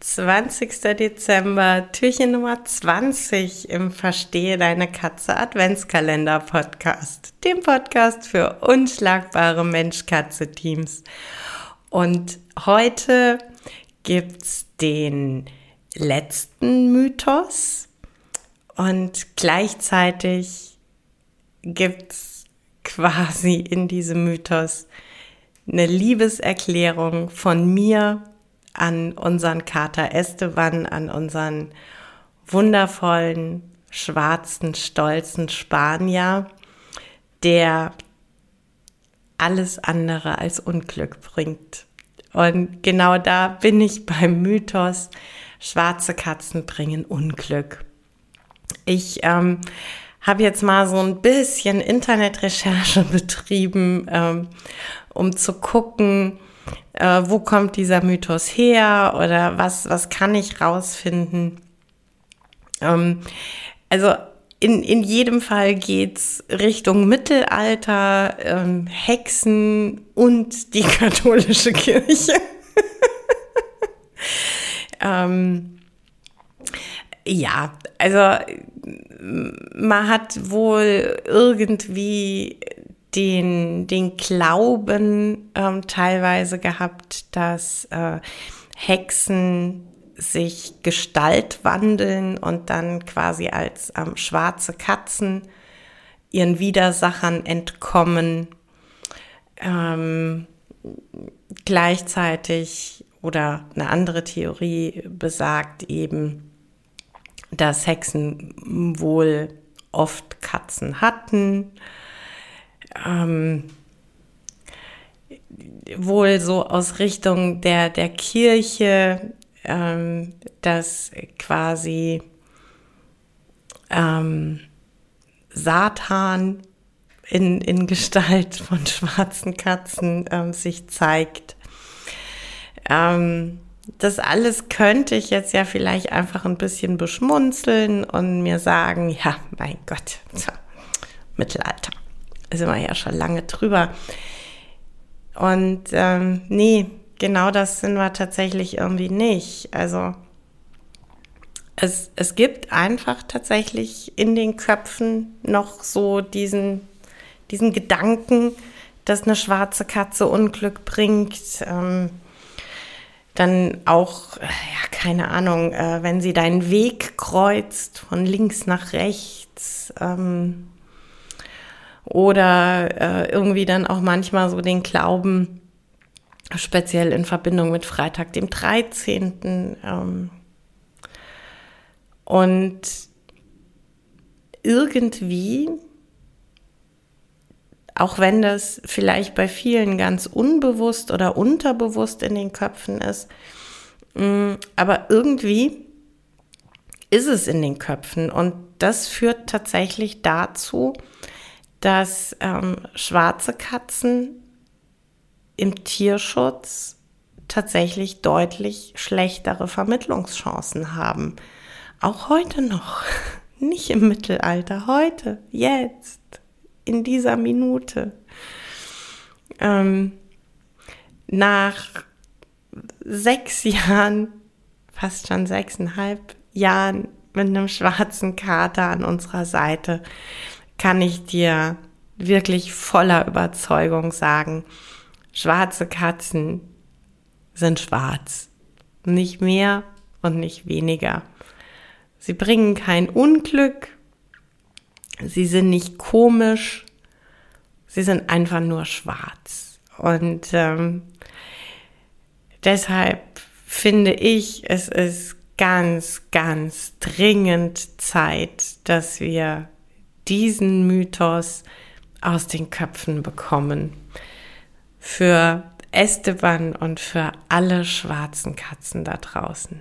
20. Dezember, Türchen Nummer 20 im Verstehe deine Katze Adventskalender Podcast, dem Podcast für unschlagbare Mensch-Katze-Teams. Und heute gibt's den letzten Mythos und gleichzeitig gibt's quasi in diesem Mythos eine Liebeserklärung von mir an unseren Kater Esteban, an unseren wundervollen, schwarzen, stolzen Spanier, der alles andere als Unglück bringt. Und genau da bin ich beim Mythos, schwarze Katzen bringen Unglück. Ich ähm, habe jetzt mal so ein bisschen Internetrecherche betrieben, ähm, um zu gucken, äh, wo kommt dieser Mythos her oder was, was kann ich rausfinden. Ähm, also in, in jedem Fall geht's Richtung Mittelalter, ähm, Hexen und die katholische Kirche. ähm, ja, also man hat wohl irgendwie den, den Glauben ähm, teilweise gehabt, dass äh, Hexen sich Gestalt wandeln und dann quasi als ähm, schwarze Katzen ihren Widersachern entkommen. Ähm, gleichzeitig oder eine andere Theorie besagt eben, dass Hexen wohl oft Katzen hatten ähm, wohl so aus Richtung der, der Kirche, ähm, dass quasi ähm, Satan in, in Gestalt von schwarzen Katzen ähm, sich zeigt. Ähm, das alles könnte ich jetzt ja vielleicht einfach ein bisschen beschmunzeln und mir sagen, ja, mein Gott, Mittelalter sind wir ja schon lange drüber. Und ähm, nee, genau das sind wir tatsächlich irgendwie nicht. Also es, es gibt einfach tatsächlich in den Köpfen noch so diesen, diesen Gedanken, dass eine schwarze Katze Unglück bringt. Ähm, dann auch, ja, keine Ahnung, äh, wenn sie deinen Weg kreuzt, von links nach rechts, ähm, oder äh, irgendwie dann auch manchmal so den Glauben, speziell in Verbindung mit Freitag, dem 13. Ähm, und irgendwie, auch wenn das vielleicht bei vielen ganz unbewusst oder unterbewusst in den Köpfen ist, mm, aber irgendwie ist es in den Köpfen und das führt tatsächlich dazu, dass ähm, schwarze Katzen im Tierschutz tatsächlich deutlich schlechtere Vermittlungschancen haben. Auch heute noch. Nicht im Mittelalter, heute, jetzt, in dieser Minute. Ähm, nach sechs Jahren, fast schon sechseinhalb Jahren mit einem schwarzen Kater an unserer Seite, kann ich dir wirklich voller Überzeugung sagen, schwarze Katzen sind schwarz. Nicht mehr und nicht weniger. Sie bringen kein Unglück. Sie sind nicht komisch. Sie sind einfach nur schwarz. Und ähm, deshalb finde ich, es ist ganz, ganz dringend Zeit, dass wir diesen Mythos aus den Köpfen bekommen. Für Esteban und für alle schwarzen Katzen da draußen.